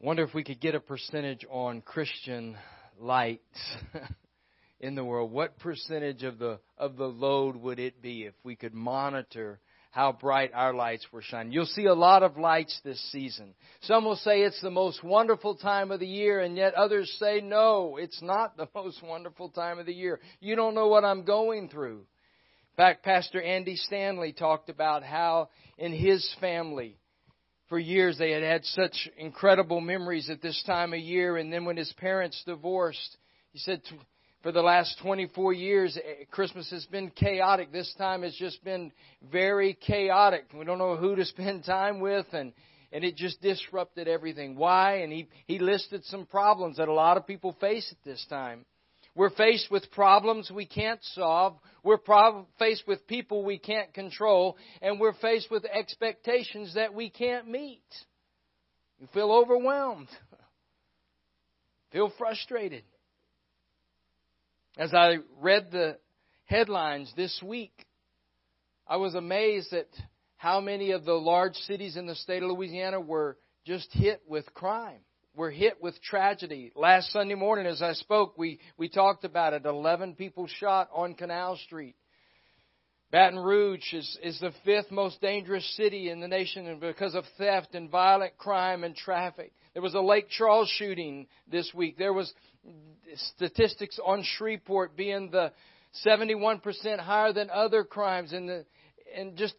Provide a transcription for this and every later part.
wonder if we could get a percentage on Christian lights in the world. What percentage of the of the load would it be if we could monitor how bright our lights were shining? You'll see a lot of lights this season. Some will say it's the most wonderful time of the year, and yet others say no, it's not the most wonderful time of the year. You don't know what I'm going through. In fact, Pastor Andy Stanley talked about how in his family for years they had had such incredible memories at this time of year. And then when his parents divorced, he said, for the last 24 years, eh, Christmas has been chaotic. This time has just been very chaotic. We don't know who to spend time with and, and it just disrupted everything. Why? And he, he listed some problems that a lot of people face at this time. We're faced with problems we can't solve. We're prob- faced with people we can't control. And we're faced with expectations that we can't meet. You feel overwhelmed. Feel frustrated. As I read the headlines this week, I was amazed at how many of the large cities in the state of Louisiana were just hit with crime we're hit with tragedy. Last Sunday morning, as I spoke, we, we talked about it. 11 people shot on Canal Street. Baton Rouge is, is the fifth most dangerous city in the nation because of theft and violent crime and traffic. There was a Lake Charles shooting this week. There was statistics on Shreveport being the 71% higher than other crimes and the, and just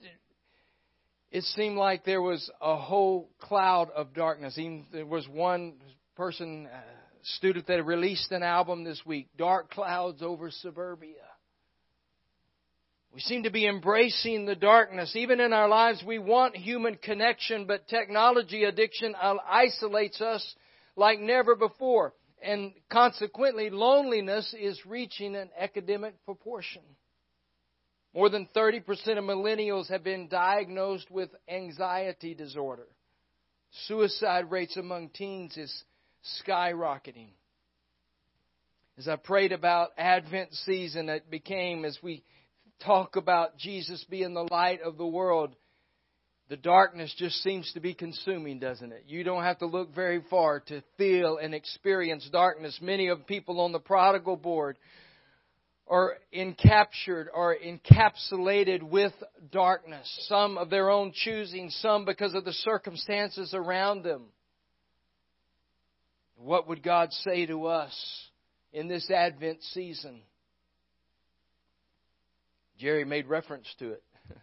it seemed like there was a whole cloud of darkness. There was one person, uh, student that released an album this week, Dark Clouds Over Suburbia. We seem to be embracing the darkness. Even in our lives, we want human connection, but technology addiction isolates us like never before. And consequently, loneliness is reaching an epidemic proportion. More than 30% of millennials have been diagnosed with anxiety disorder. Suicide rates among teens is skyrocketing. As I prayed about Advent season, it became as we talk about Jesus being the light of the world, the darkness just seems to be consuming, doesn't it? You don't have to look very far to feel and experience darkness. Many of people on the prodigal board or encaptured or encapsulated with darkness, some of their own choosing, some because of the circumstances around them. What would God say to us in this Advent season? Jerry made reference to it.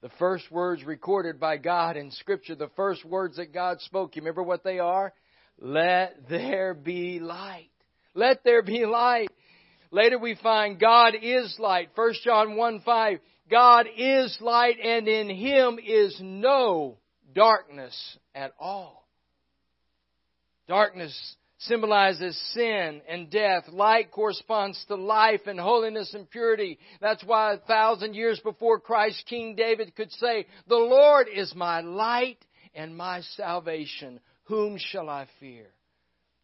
The first words recorded by God in Scripture, the first words that God spoke, you remember what they are? Let there be light. Let there be light. Later we find God is light. 1 John 1 5. God is light and in Him is no darkness at all. Darkness symbolizes sin and death. Light corresponds to life and holiness and purity. That's why a thousand years before Christ, King David could say, The Lord is my light and my salvation. Whom shall I fear?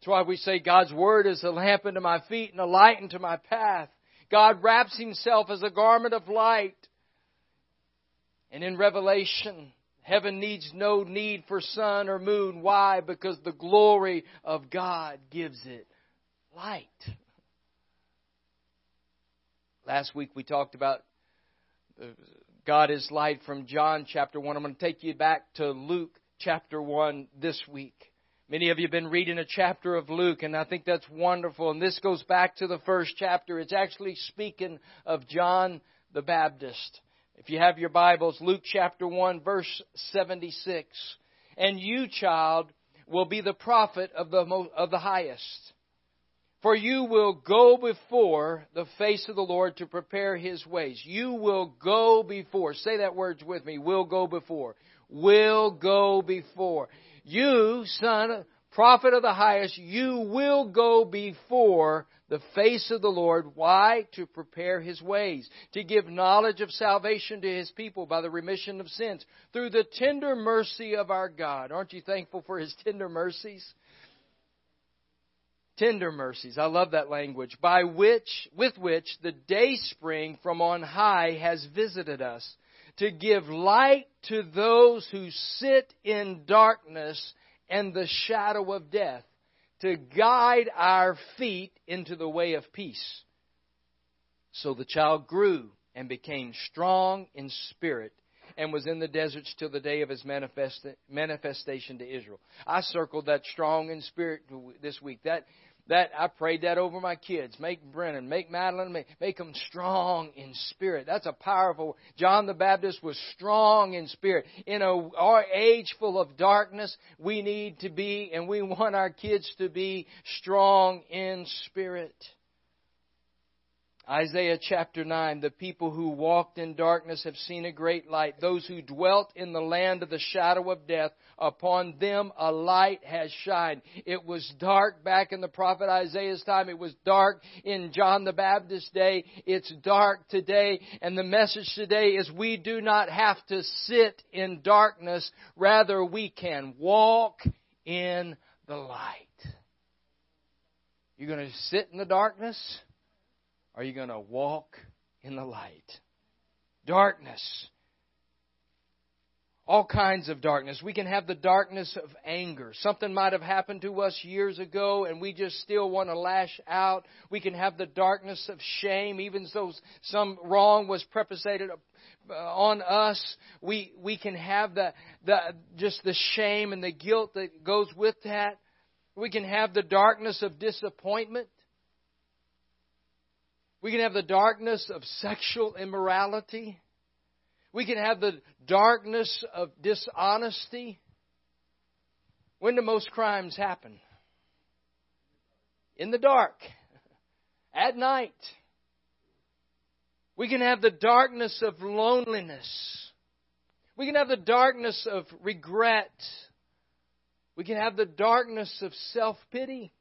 That's why we say God's Word is a lamp unto my feet and a light unto my path. God wraps Himself as a garment of light. And in Revelation, heaven needs no need for sun or moon. Why? Because the glory of God gives it light. Last week we talked about uh, God is light from John chapter 1. I'm going to take you back to Luke chapter 1 this week. Many of you have been reading a chapter of Luke, and I think that's wonderful. And this goes back to the first chapter. It's actually speaking of John the Baptist. If you have your Bibles, Luke chapter 1, verse 76. And you, child, will be the prophet of the, of the highest. For you will go before the face of the Lord to prepare his ways. You will go before. Say that word with me. Will go before. Will go before. You, son, prophet of the highest, you will go before the face of the Lord. Why? To prepare his ways, to give knowledge of salvation to his people by the remission of sins through the tender mercy of our God. Aren't you thankful for his tender mercies? Tender mercies. I love that language. By which, with which the day spring from on high has visited us to give light to those who sit in darkness and the shadow of death to guide our feet into the way of peace. So the child grew and became strong in spirit and was in the deserts till the day of his manifest, manifestation to Israel. I circled that strong in spirit this week. That that I prayed that over my kids. Make Brennan, make Madeline, make, make them strong in spirit. That's a powerful. John the Baptist was strong in spirit. In a our age full of darkness, we need to be, and we want our kids to be strong in spirit. Isaiah chapter 9, the people who walked in darkness have seen a great light. Those who dwelt in the land of the shadow of death, upon them a light has shined. It was dark back in the prophet Isaiah's time. It was dark in John the Baptist's day. It's dark today. And the message today is we do not have to sit in darkness. Rather, we can walk in the light. You're going to sit in the darkness? Are you going to walk in the light? Darkness. All kinds of darkness. We can have the darkness of anger. Something might have happened to us years ago and we just still want to lash out. We can have the darkness of shame, even though some wrong was perpetrated uh, on us. We, we can have the, the, just the shame and the guilt that goes with that. We can have the darkness of disappointment. We can have the darkness of sexual immorality. We can have the darkness of dishonesty. When do most crimes happen? In the dark, at night. We can have the darkness of loneliness. We can have the darkness of regret. We can have the darkness of self pity.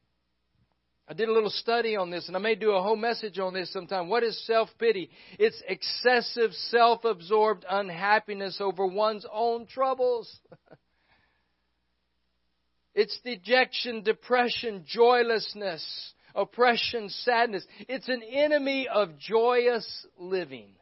I did a little study on this, and I may do a whole message on this sometime. What is self pity? It's excessive, self absorbed unhappiness over one's own troubles. it's dejection, depression, joylessness, oppression, sadness. It's an enemy of joyous living.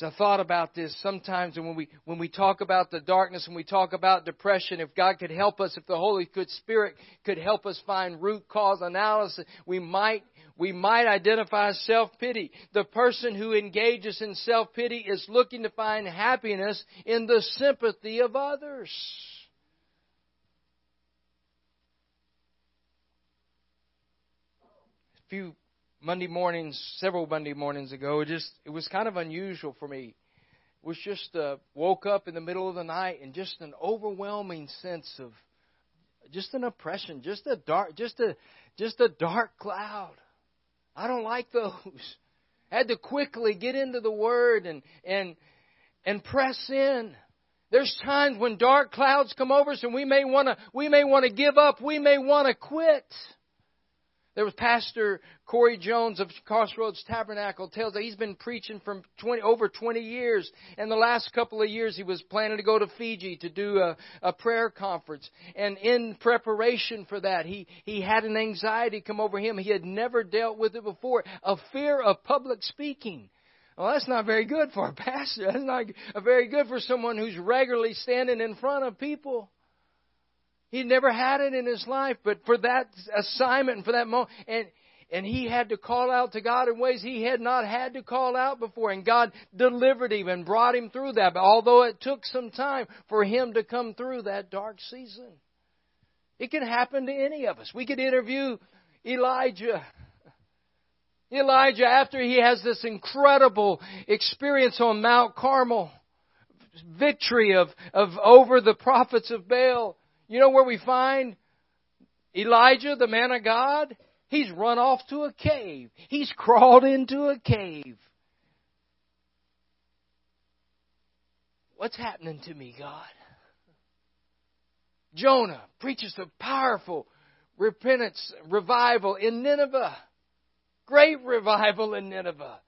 So I thought about this sometimes when we when we talk about the darkness and we talk about depression, if God could help us, if the Holy Good Spirit could help us find root cause analysis, we might we might identify self pity. The person who engages in self pity is looking to find happiness in the sympathy of others. A few Monday mornings, several Monday mornings ago, it just it was kind of unusual for me. It was just uh, woke up in the middle of the night and just an overwhelming sense of just an oppression, just a dark, just a just a dark cloud. I don't like those. I had to quickly get into the Word and and and press in. There's times when dark clouds come over us and we may want to we may want to give up, we may want to quit. There was Pastor Corey Jones of Crossroads Tabernacle tells that he's been preaching for 20, over 20 years. And the last couple of years he was planning to go to Fiji to do a, a prayer conference. And in preparation for that, he, he had an anxiety come over him. He had never dealt with it before. A fear of public speaking. Well, that's not very good for a pastor. That's not very good for someone who's regularly standing in front of people. He never had it in his life, but for that assignment and for that moment, and, and he had to call out to God in ways he had not had to call out before. And God delivered him and brought him through that. But although it took some time for him to come through that dark season, it can happen to any of us. We could interview Elijah. Elijah, after he has this incredible experience on Mount Carmel, victory of, of over the prophets of Baal, you know where we find Elijah, the man of God? He's run off to a cave. He's crawled into a cave. What's happening to me, God? Jonah preaches a powerful repentance revival in Nineveh. Great revival in Nineveh.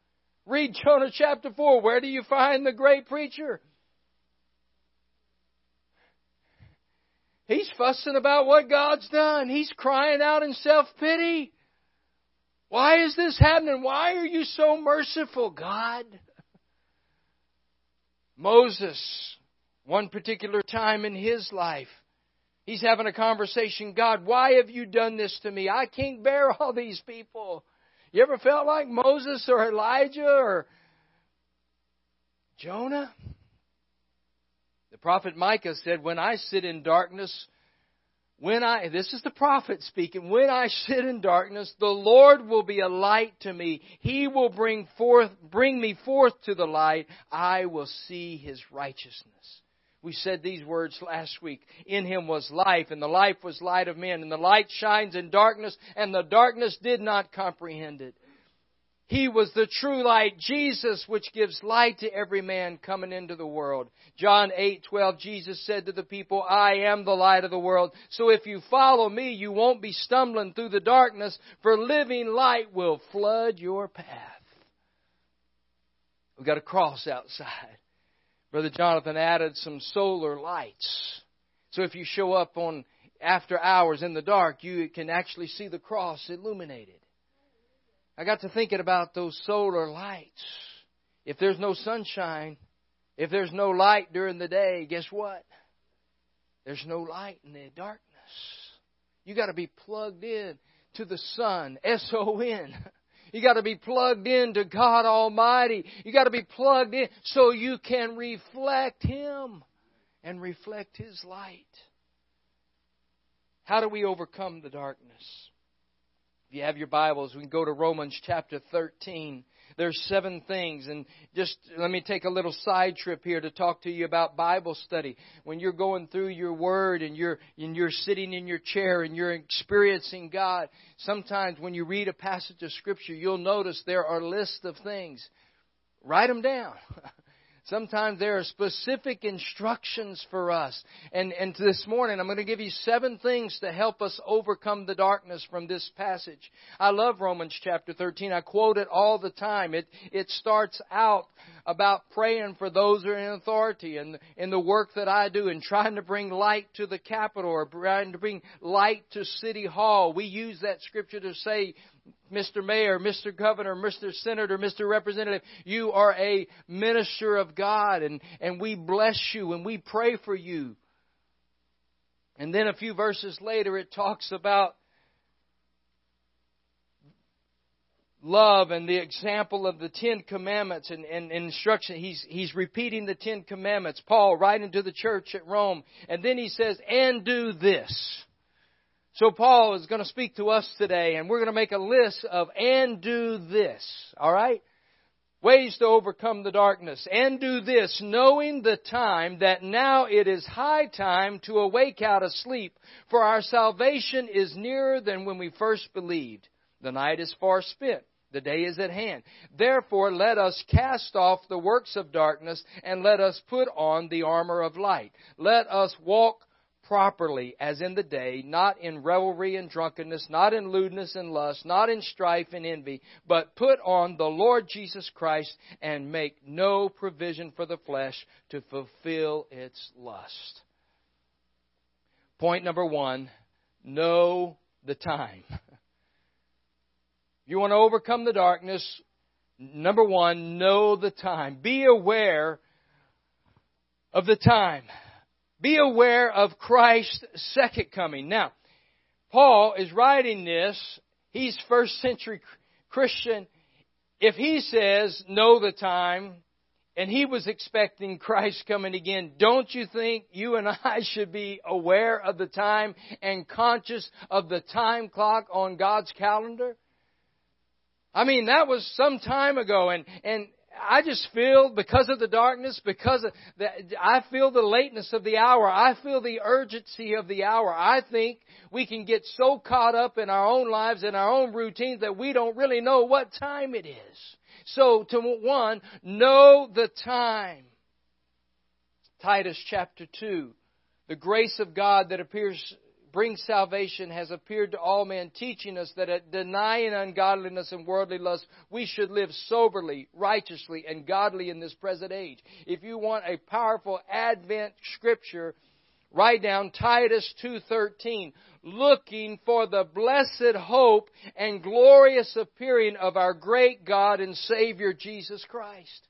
Read Jonah chapter 4. Where do you find the great preacher? He's fussing about what God's done. He's crying out in self pity. Why is this happening? Why are you so merciful, God? Moses, one particular time in his life, He's having a conversation. God, why have you done this to me? I can't bear all these people. You ever felt like Moses or Elijah or Jonah? Prophet Micah said, When I sit in darkness, when I, this is the prophet speaking, when I sit in darkness, the Lord will be a light to me. He will bring forth, bring me forth to the light. I will see His righteousness. We said these words last week. In him was life, and the life was light of men, and the light shines in darkness, and the darkness did not comprehend it. He was the true light, Jesus, which gives light to every man coming into the world. John 8:12 Jesus said to the people, "I am the light of the world. So if you follow me, you won't be stumbling through the darkness, for living light will flood your path." We've got a cross outside. Brother Jonathan added some solar lights. So if you show up on after hours in the dark, you can actually see the cross illuminated. I got to thinking about those solar lights. If there's no sunshine, if there's no light during the day, guess what? There's no light in the darkness. You got to be plugged in to the sun, S O N. You got to be plugged in to God Almighty. You got to be plugged in so you can reflect Him and reflect His light. How do we overcome the darkness? If you have your Bibles, we can go to Romans chapter 13. There's seven things, and just let me take a little side trip here to talk to you about Bible study. When you're going through your Word and you're and you're sitting in your chair and you're experiencing God, sometimes when you read a passage of Scripture, you'll notice there are lists of things. Write them down. Sometimes there are specific instructions for us. And, and this morning, I'm going to give you seven things to help us overcome the darkness from this passage. I love Romans chapter 13. I quote it all the time. It, it starts out about praying for those who are in authority and in the work that I do and trying to bring light to the Capitol or trying to bring light to City Hall. We use that scripture to say Mr. Mayor, Mr. Governor, Mr. Senator, Mr. Representative, you are a minister of God and, and we bless you and we pray for you. And then a few verses later it talks about love and the example of the Ten Commandments and, and, and, instruction. He's, he's repeating the Ten Commandments. Paul writing to the church at Rome. And then he says, and do this. So Paul is going to speak to us today and we're going to make a list of and do this. Alright? Ways to overcome the darkness. And do this, knowing the time that now it is high time to awake out of sleep, for our salvation is nearer than when we first believed. The night is far spent. The day is at hand. Therefore, let us cast off the works of darkness and let us put on the armor of light. Let us walk properly as in the day, not in revelry and drunkenness, not in lewdness and lust, not in strife and envy, but put on the Lord Jesus Christ and make no provision for the flesh to fulfill its lust. Point number one, know the time. you want to overcome the darkness, number one, know the time. Be aware of the time. Be aware of Christ's second coming. Now, Paul is writing this. He's first century Christian. If he says, know the time, and he was expecting Christ coming again, don't you think you and I should be aware of the time and conscious of the time clock on God's calendar? I mean, that was some time ago, and, and I just feel because of the darkness, because of the, I feel the lateness of the hour. I feel the urgency of the hour. I think we can get so caught up in our own lives and our own routines that we don't really know what time it is. So to one, know the time. Titus chapter 2. The grace of God that appears brings salvation has appeared to all men, teaching us that at denying ungodliness and worldly lust, we should live soberly, righteously, and godly in this present age. If you want a powerful Advent scripture, write down Titus 2.13, looking for the blessed hope and glorious appearing of our great God and Savior Jesus Christ.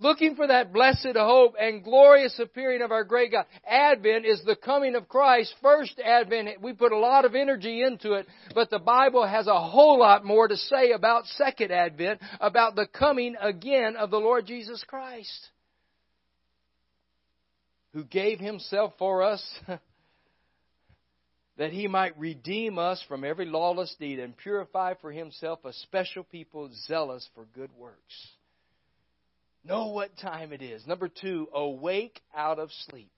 Looking for that blessed hope and glorious appearing of our great God. Advent is the coming of Christ. First Advent, we put a lot of energy into it, but the Bible has a whole lot more to say about Second Advent, about the coming again of the Lord Jesus Christ, who gave Himself for us. that he might redeem us from every lawless deed and purify for himself a special people zealous for good works. Know what time it is. Number two, awake out of sleep.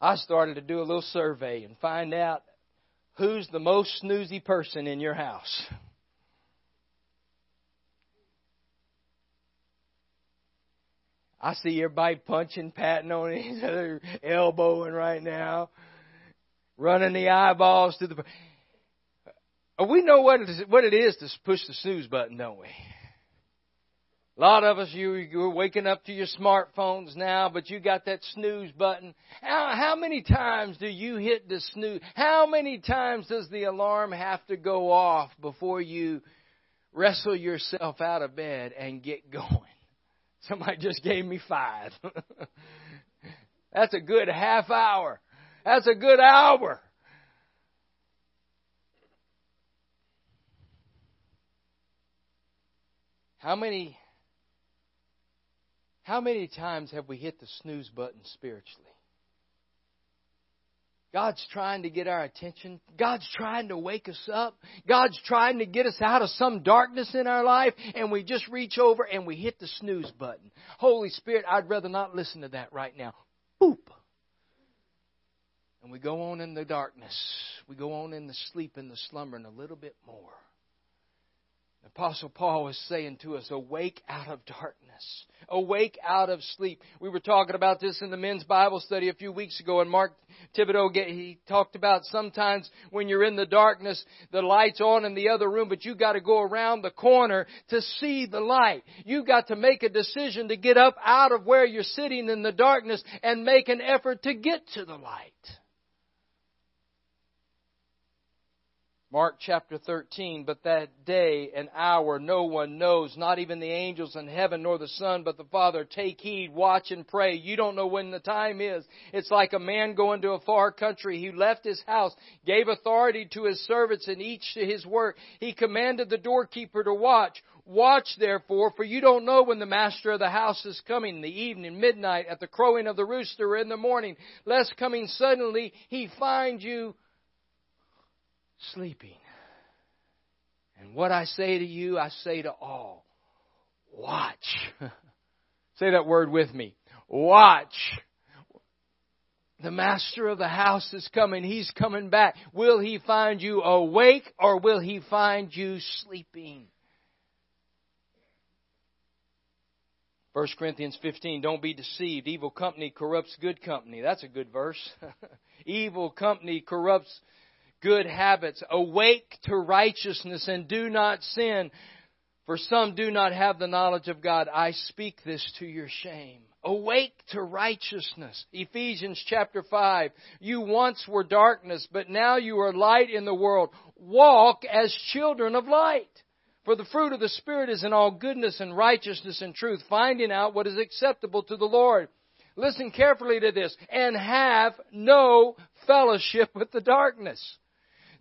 I started to do a little survey and find out who's the most snoozy person in your house. I see everybody punching, patting on each other, elbowing right now, running the eyeballs to the. We know what it is, what it is to push the snooze button, don't we? A lot of us, you, you're waking up to your smartphones now, but you got that snooze button. How, how many times do you hit the snooze? How many times does the alarm have to go off before you wrestle yourself out of bed and get going? Somebody just gave me five. That's a good half hour. That's a good hour. How many how many times have we hit the snooze button spiritually? God's trying to get our attention. God's trying to wake us up. God's trying to get us out of some darkness in our life, and we just reach over and we hit the snooze button. Holy Spirit, I'd rather not listen to that right now. Boop. And we go on in the darkness. We go on in the sleep and the slumbering a little bit more. Apostle Paul was saying to us, awake out of darkness. Awake out of sleep. We were talking about this in the men's Bible study a few weeks ago, and Mark Thibodeau, he talked about sometimes when you're in the darkness, the light's on in the other room, but you gotta go around the corner to see the light. You got to make a decision to get up out of where you're sitting in the darkness and make an effort to get to the light. Mark chapter 13, but that day and hour no one knows, not even the angels in heaven nor the Son, but the Father. Take heed, watch and pray. You don't know when the time is. It's like a man going to a far country. He left his house, gave authority to his servants and each to his work. He commanded the doorkeeper to watch. Watch therefore, for you don't know when the master of the house is coming, the evening, midnight, at the crowing of the rooster, or in the morning, lest coming suddenly he find you sleeping. And what I say to you, I say to all watch. say that word with me. Watch. The master of the house is coming. He's coming back. Will he find you awake or will he find you sleeping? 1 Corinthians 15, don't be deceived. Evil company corrupts good company. That's a good verse. Evil company corrupts good habits. Awake to righteousness and do not sin. For some do not have the knowledge of God. I speak this to your shame. Awake to righteousness. Ephesians chapter 5. You once were darkness, but now you are light in the world. Walk as children of light. For the fruit of the Spirit is in all goodness and righteousness and truth, finding out what is acceptable to the Lord. Listen carefully to this. And have no fellowship with the darkness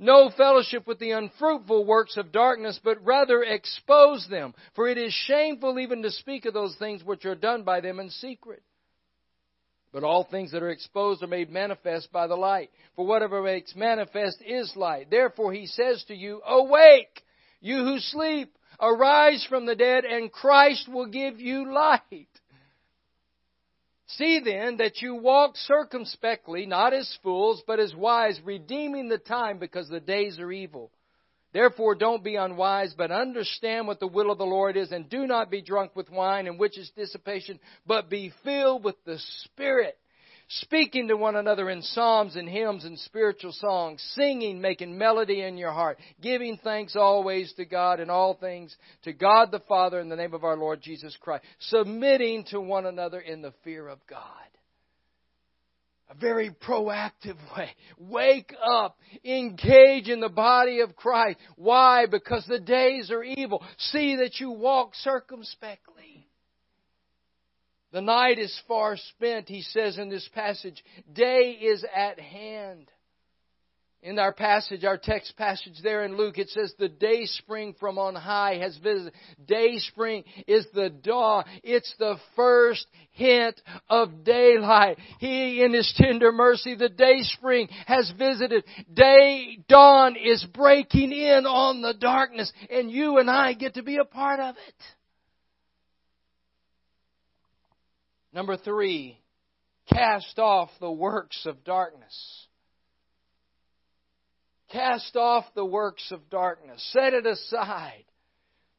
no fellowship with the unfruitful works of darkness, but rather expose them. For it is shameful even to speak of those things which are done by them in secret. But all things that are exposed are made manifest by the light. For whatever makes manifest is light. Therefore he says to you, Awake, you who sleep, arise from the dead, and Christ will give you light. See then that you walk circumspectly, not as fools, but as wise, redeeming the time because the days are evil. Therefore don't be unwise, but understand what the will of the Lord is, and do not be drunk with wine, in which is dissipation, but be filled with the Spirit speaking to one another in psalms and hymns and spiritual songs, singing, making melody in your heart, giving thanks always to God in all things, to God the Father in the name of our Lord Jesus Christ, submitting to one another in the fear of God. a very proactive way. Wake up. Engage in the body of Christ. Why? Because the days are evil. See that you walk circumspectly. The night is far spent, he says in this passage. Day is at hand. In our passage, our text passage there in Luke, it says, The day spring from on high has visited. Day spring is the dawn. It's the first hint of daylight. He, in His tender mercy, the day spring has visited. Day, dawn is breaking in on the darkness, and you and I get to be a part of it. Number three, cast off the works of darkness. Cast off the works of darkness. Set it aside.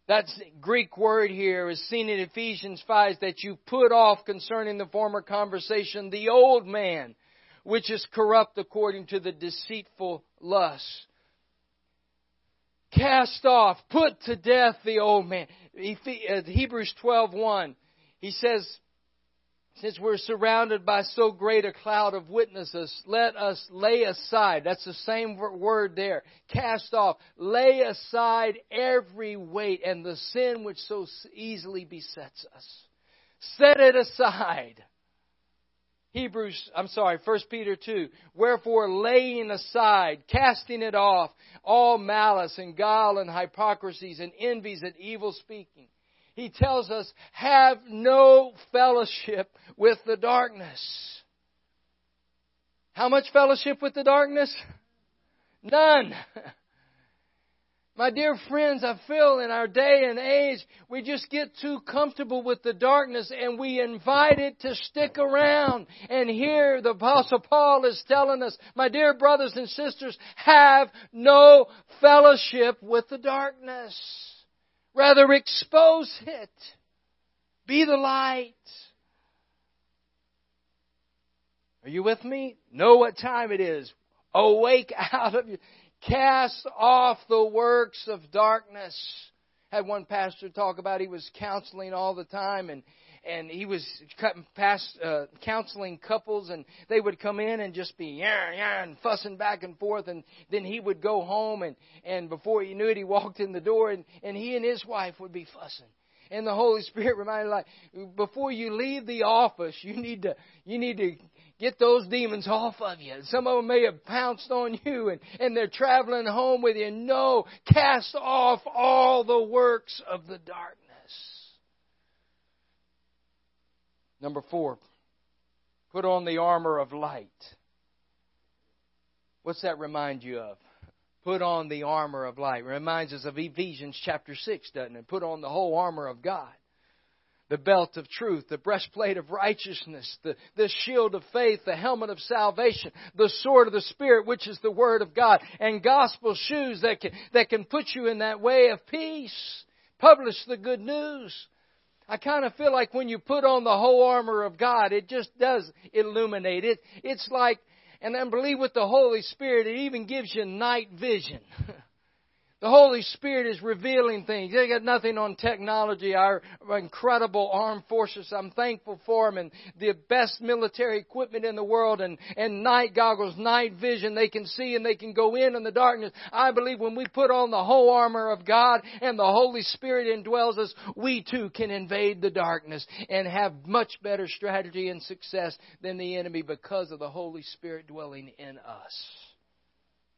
That Greek word here is seen in Ephesians 5 that you put off concerning the former conversation the old man, which is corrupt according to the deceitful lust. Cast off, put to death the old man. Uh, Hebrews 12:1. He says, since we're surrounded by so great a cloud of witnesses, let us lay aside. That's the same word there. Cast off. Lay aside every weight and the sin which so easily besets us. Set it aside. Hebrews, I'm sorry, 1 Peter 2. Wherefore laying aside, casting it off, all malice and guile and hypocrisies and envies and evil speaking he tells us, have no fellowship with the darkness. How much fellowship with the darkness? None. My dear friends, I feel in our day and age, we just get too comfortable with the darkness and we invite it to stick around. And here the Apostle Paul is telling us, my dear brothers and sisters, have no fellowship with the darkness. Rather, expose it. Be the light. Are you with me? Know what time it is. Awake out of you. Cast off the works of darkness. Had one pastor talk about he was counseling all the time and and he was past uh, counseling couples, and they would come in and just be yeah yeah and fussing back and forth, and then he would go home, and and before he knew it, he walked in the door, and and he and his wife would be fussing. And the Holy Spirit reminded like before you leave the office, you need to you need to get those demons off of you. Some of them may have pounced on you and, and they're traveling home with you. No, cast off all the works of the darkness. Number four, put on the armor of light. What's that remind you of? Put on the armor of light. It reminds us of Ephesians chapter 6, doesn't it? Put on the whole armor of God. The belt of truth, the breastplate of righteousness, the, the shield of faith, the helmet of salvation, the sword of the Spirit, which is the Word of God, and gospel shoes that can, that can put you in that way of peace. Publish the good news. I kind of feel like when you put on the whole armor of God, it just does illuminate it. It's like, and I believe with the Holy Spirit, it even gives you night vision. The Holy Spirit is revealing things. They got nothing on technology. Our incredible armed forces, I'm thankful for them, and the best military equipment in the world, and, and night goggles, night vision. They can see and they can go in in the darkness. I believe when we put on the whole armor of God and the Holy Spirit indwells us, we too can invade the darkness and have much better strategy and success than the enemy because of the Holy Spirit dwelling in us.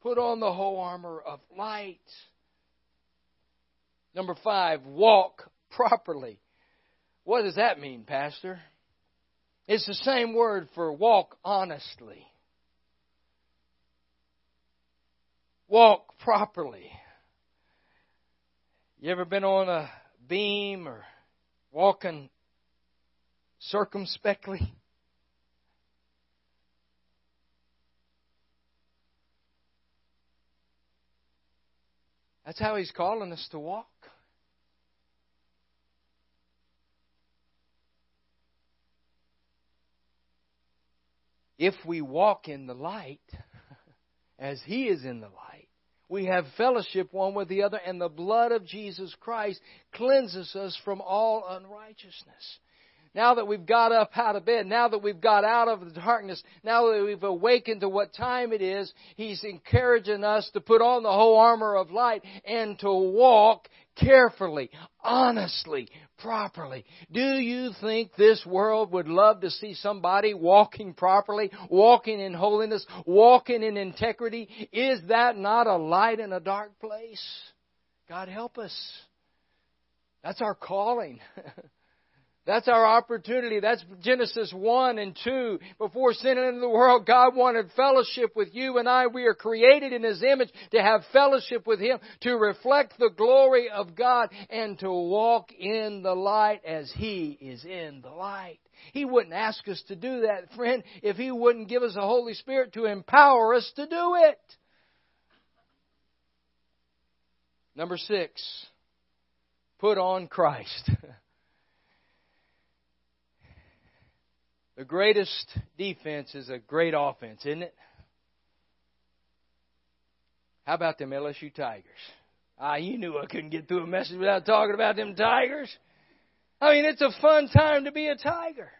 Put on the whole armor of light. Number five, walk properly. What does that mean, Pastor? It's the same word for walk honestly. Walk properly. You ever been on a beam or walking circumspectly? That's how he's calling us to walk. If we walk in the light, as he is in the light, we have fellowship one with the other, and the blood of Jesus Christ cleanses us from all unrighteousness. Now that we've got up out of bed, now that we've got out of the darkness, now that we've awakened to what time it is, He's encouraging us to put on the whole armor of light and to walk carefully, honestly, properly. Do you think this world would love to see somebody walking properly, walking in holiness, walking in integrity? Is that not a light in a dark place? God help us. That's our calling. That's our opportunity. That's Genesis 1 and 2. Before sin entered the world, God wanted fellowship with you and I. We are created in His image to have fellowship with Him, to reflect the glory of God, and to walk in the light as He is in the light. He wouldn't ask us to do that, friend, if He wouldn't give us the Holy Spirit to empower us to do it. Number six, put on Christ. The greatest defense is a great offense, isn't it? How about them LSU Tigers? Ah, you knew I couldn't get through a message without talking about them Tigers. I mean, it's a fun time to be a Tiger.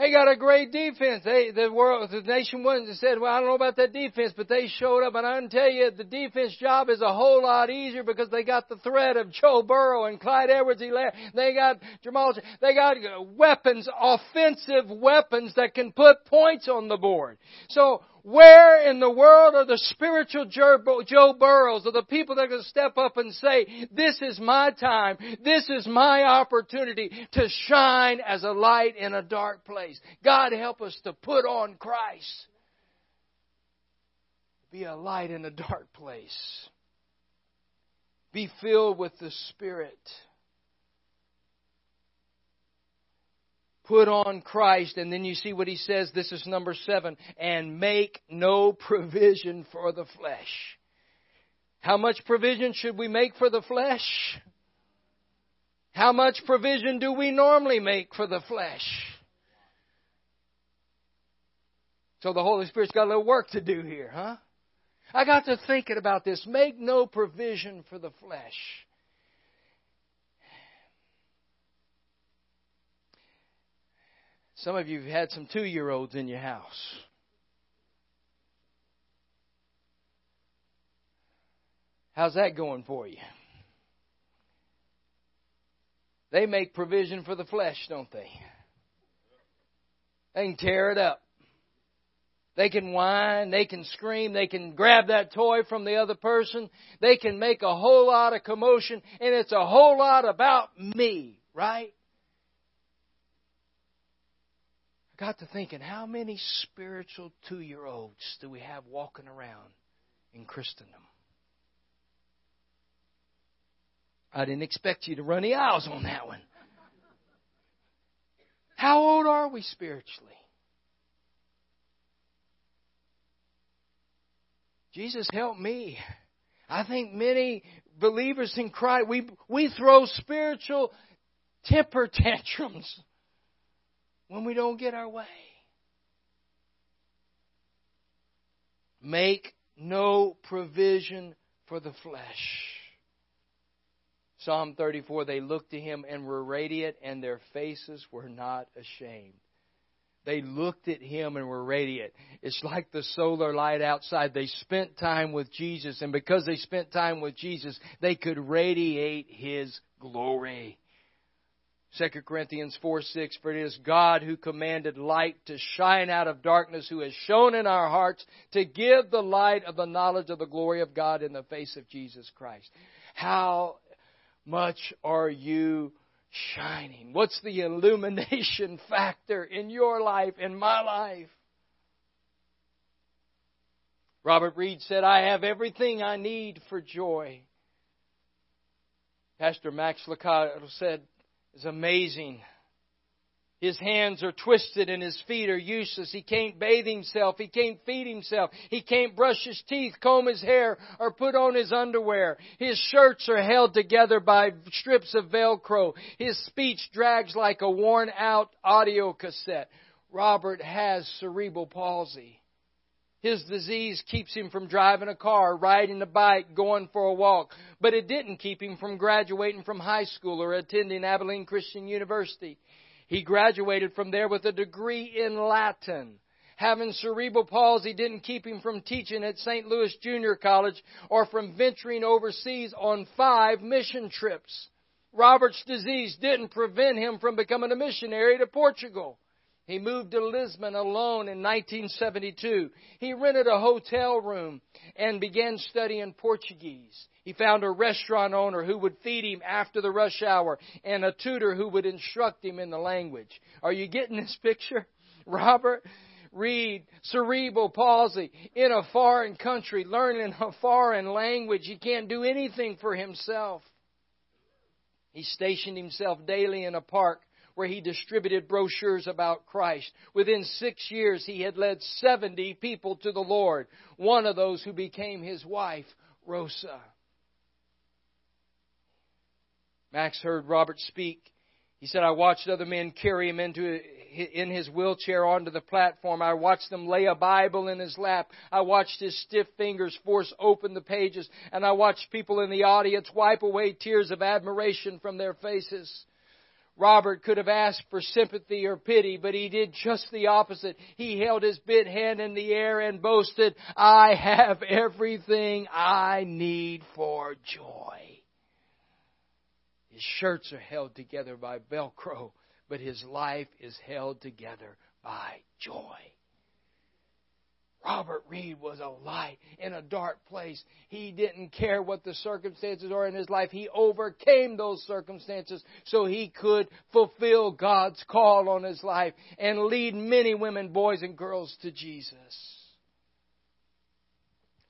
They got a great defense. They, the world, the nation went and said, well, I don't know about that defense, but they showed up. And I can tell you, the defense job is a whole lot easier because they got the threat of Joe Burrow and Clyde Edwards They got Jamal, they got uh, weapons, offensive weapons that can put points on the board. So where in the world are the spiritual Joe Burrows, or the people that are going to step up and say, this is my time, this is my opportunity to shine as a light in a dark place. God help us to put on Christ. Be a light in a dark place. Be filled with the Spirit. Put on Christ, and then you see what he says. This is number seven. And make no provision for the flesh. How much provision should we make for the flesh? How much provision do we normally make for the flesh? So the Holy Spirit's got a little work to do here, huh? I got to thinking about this. Make no provision for the flesh. Some of you have had some two year olds in your house. How's that going for you? They make provision for the flesh, don't they? They can tear it up. They can whine, they can scream, they can grab that toy from the other person, they can make a whole lot of commotion, and it's a whole lot about me, right? Got to thinking, how many spiritual two year olds do we have walking around in Christendom? I didn't expect you to run the aisles on that one. How old are we spiritually? Jesus help me. I think many believers in Christ, we, we throw spiritual temper tantrums when we don't get our way. Make no provision for the flesh. Psalm 34 They looked to him and were radiant, and their faces were not ashamed. They looked at him and were radiant. It's like the solar light outside. They spent time with Jesus, and because they spent time with Jesus, they could radiate his glory. 2 Corinthians 4 6, for it is God who commanded light to shine out of darkness, who has shown in our hearts to give the light of the knowledge of the glory of God in the face of Jesus Christ. How much are you shining? What's the illumination factor in your life, in my life? Robert Reed said, I have everything I need for joy. Pastor Max Lucado said, is amazing. His hands are twisted and his feet are useless. He can't bathe himself. He can't feed himself. He can't brush his teeth, comb his hair, or put on his underwear. His shirts are held together by strips of Velcro. His speech drags like a worn out audio cassette. Robert has cerebral palsy. His disease keeps him from driving a car, riding a bike, going for a walk. But it didn't keep him from graduating from high school or attending Abilene Christian University. He graduated from there with a degree in Latin. Having cerebral palsy didn't keep him from teaching at St. Louis Junior College or from venturing overseas on five mission trips. Robert's disease didn't prevent him from becoming a missionary to Portugal. He moved to Lisbon alone in 1972. He rented a hotel room and began studying Portuguese. He found a restaurant owner who would feed him after the rush hour and a tutor who would instruct him in the language. Are you getting this picture? Robert Reed, cerebral palsy, in a foreign country, learning a foreign language. He can't do anything for himself. He stationed himself daily in a park where he distributed brochures about Christ. Within six years, he had led 70 people to the Lord. One of those who became his wife, Rosa. Max heard Robert speak. He said, I watched other men carry him into in his wheelchair onto the platform. I watched them lay a Bible in his lap. I watched his stiff fingers force open the pages, and I watched people in the audience wipe away tears of admiration from their faces. Robert could have asked for sympathy or pity, but he did just the opposite. He held his bit hand in the air and boasted, I have everything I need for joy. His shirts are held together by Velcro, but his life is held together by joy. Robert Reed was a light in a dark place. He didn't care what the circumstances are in his life. He overcame those circumstances so he could fulfill God's call on his life and lead many women, boys, and girls to Jesus.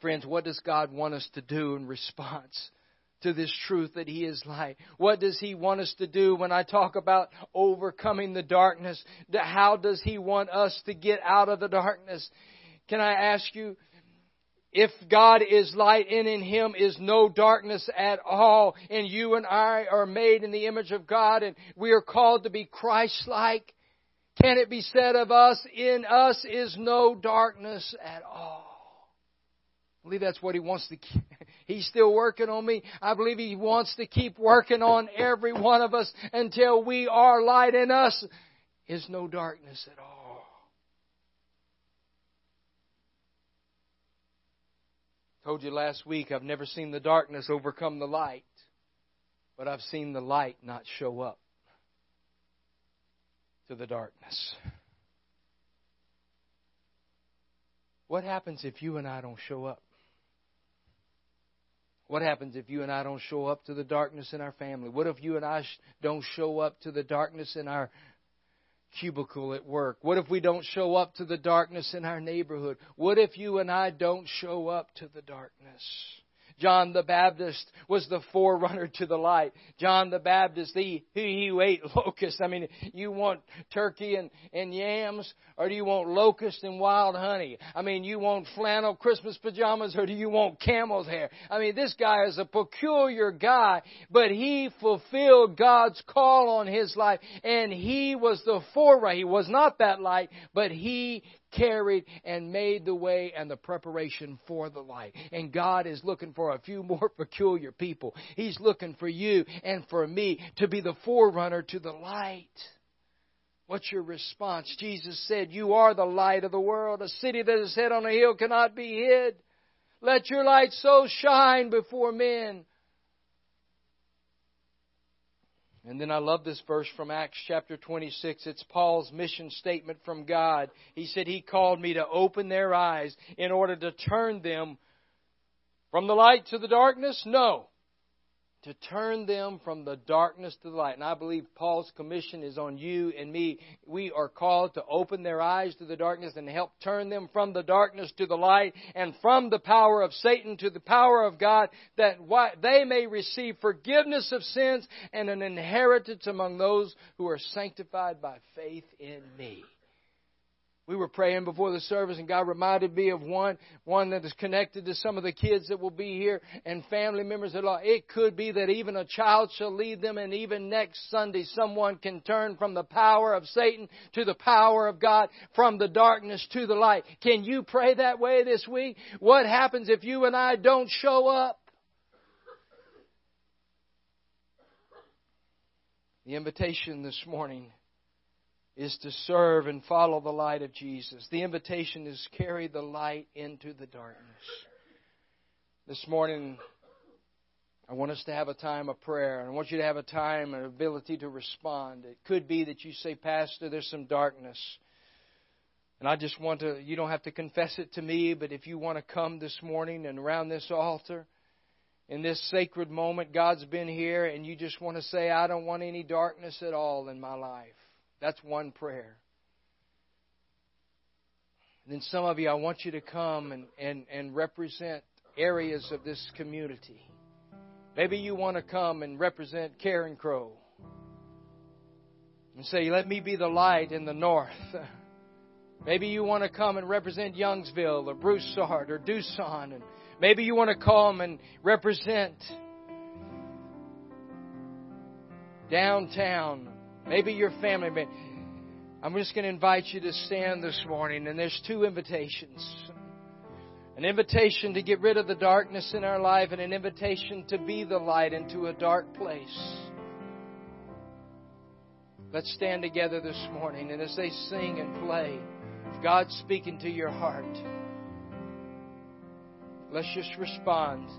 Friends, what does God want us to do in response to this truth that He is light? What does He want us to do when I talk about overcoming the darkness? How does He want us to get out of the darkness? Can I ask you, if God is light and in Him is no darkness at all, and you and I are made in the image of God and we are called to be Christ-like, can it be said of us, in us is no darkness at all? I believe that's what He wants to keep. He's still working on me. I believe He wants to keep working on every one of us until we are light in us is no darkness at all. Told you last week I've never seen the darkness overcome the light, but I've seen the light not show up to the darkness. What happens if you and I don't show up? What happens if you and I don't show up to the darkness in our family? What if you and I don't show up to the darkness in our cubicle at work? What if we don't show up to the darkness in our neighborhood? What if you and I don't show up to the darkness? John the Baptist was the forerunner to the light. John the Baptist, he, he who ate locusts. I mean, you want turkey and, and yams, or do you want locusts and wild honey? I mean, you want flannel Christmas pajamas, or do you want camel's hair? I mean, this guy is a peculiar guy, but he fulfilled God's call on his life, and he was the forerunner. He was not that light, but he carried and made the way and the preparation for the light. And God is looking for a few more peculiar people. He's looking for you and for me to be the forerunner to the light. What's your response? Jesus said, You are the light of the world. A city that is set on a hill cannot be hid. Let your light so shine before men And then I love this verse from Acts chapter 26. It's Paul's mission statement from God. He said, He called me to open their eyes in order to turn them from the light to the darkness? No to turn them from the darkness to the light. And I believe Paul's commission is on you and me. We are called to open their eyes to the darkness and help turn them from the darkness to the light and from the power of Satan to the power of God that they may receive forgiveness of sins and an inheritance among those who are sanctified by faith in me. We were praying before the service and God reminded me of one, one that is connected to some of the kids that will be here and family members that are, it could be that even a child shall lead them and even next Sunday someone can turn from the power of Satan to the power of God, from the darkness to the light. Can you pray that way this week? What happens if you and I don't show up? The invitation this morning is to serve and follow the light of Jesus. The invitation is carry the light into the darkness. This morning, I want us to have a time of prayer. I want you to have a time and ability to respond. It could be that you say, Pastor, there's some darkness. And I just want to, you don't have to confess it to me, but if you want to come this morning and around this altar, in this sacred moment, God's been here, and you just want to say, I don't want any darkness at all in my life. That's one prayer. And then some of you, I want you to come and, and, and represent areas of this community. Maybe you want to come and represent Carencro and say, Let me be the light in the north. Maybe you want to come and represent Youngsville or Broussard or Duson. And maybe you want to come and represent downtown Maybe your family. May. I'm just going to invite you to stand this morning, and there's two invitations an invitation to get rid of the darkness in our life, and an invitation to be the light into a dark place. Let's stand together this morning, and as they sing and play, if God's speaking to your heart, let's just respond.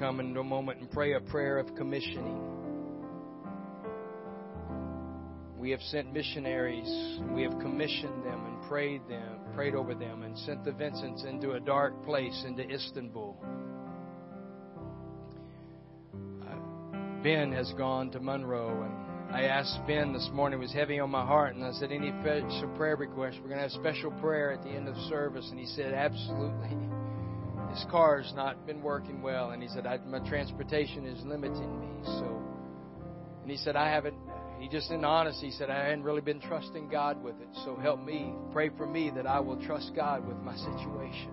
Come in a moment and pray a prayer of commissioning. We have sent missionaries, we have commissioned them and prayed them, prayed over them, and sent the Vincents into a dark place, into Istanbul. Uh, ben has gone to Monroe, and I asked Ben this morning, it was heavy on my heart, and I said, Any special prayer requests? We're going to have special prayer at the end of service. And he said, Absolutely. His car's not been working well, and he said, My transportation is limiting me. So, and he said, I haven't he just in honesty said, I hadn't really been trusting God with it. So help me. Pray for me that I will trust God with my situation.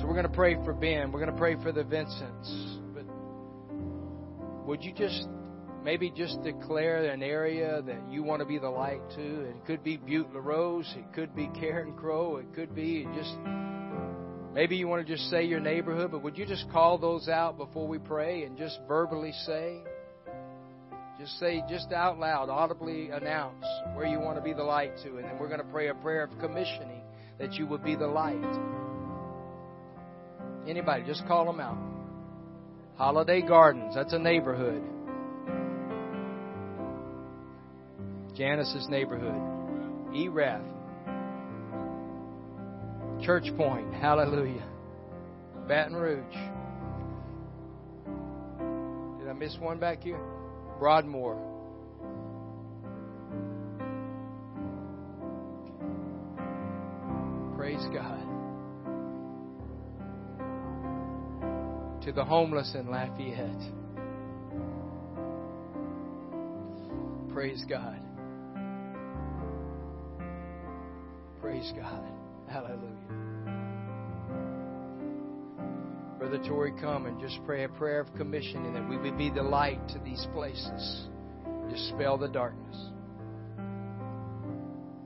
So we're going to pray for Ben. We're going to pray for the Vincents. But would you just maybe just declare an area that you want to be the light to? It could be Butte La Rose. It could be Carencro. It could be just Maybe you want to just say your neighborhood, but would you just call those out before we pray and just verbally say? Just say, just out loud, audibly announce where you want to be the light to, and then we're going to pray a prayer of commissioning that you would be the light. Anybody, just call them out. Holiday Gardens, that's a neighborhood. Janice's neighborhood. Erath, Church Point. Hallelujah. Baton Rouge. Did I miss one back here? Broadmoor. Praise God. To the homeless in Lafayette. Praise God. Praise God. Hallelujah. Brother Tory, come and just pray a prayer of commissioning that we would be the light to these places. Dispel the darkness.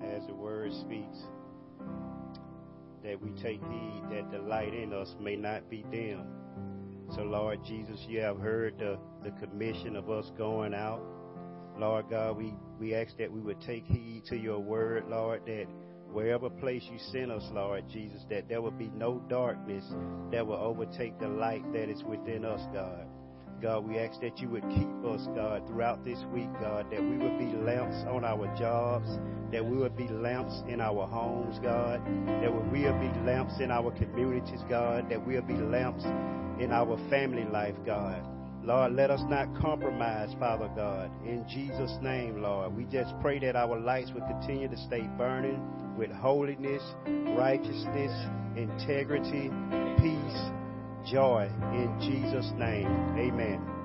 As the word speaks, that we take heed that the light in us may not be dim. So, Lord Jesus, you have heard the, the commission of us going out. Lord God, we, we ask that we would take heed to your word, Lord, that wherever place you send us, Lord Jesus, that there will be no darkness that will overtake the light that is within us, God. God, we ask that you would keep us, God, throughout this week, God, that we would be lamps on our jobs, that we would be lamps in our homes, God, that we would be lamps in our communities, God, that we'll be lamps in our family life, God. Lord, let us not compromise, Father God. In Jesus' name, Lord, we just pray that our lights will continue to stay burning with holiness, righteousness, integrity, peace, joy. In Jesus' name, amen.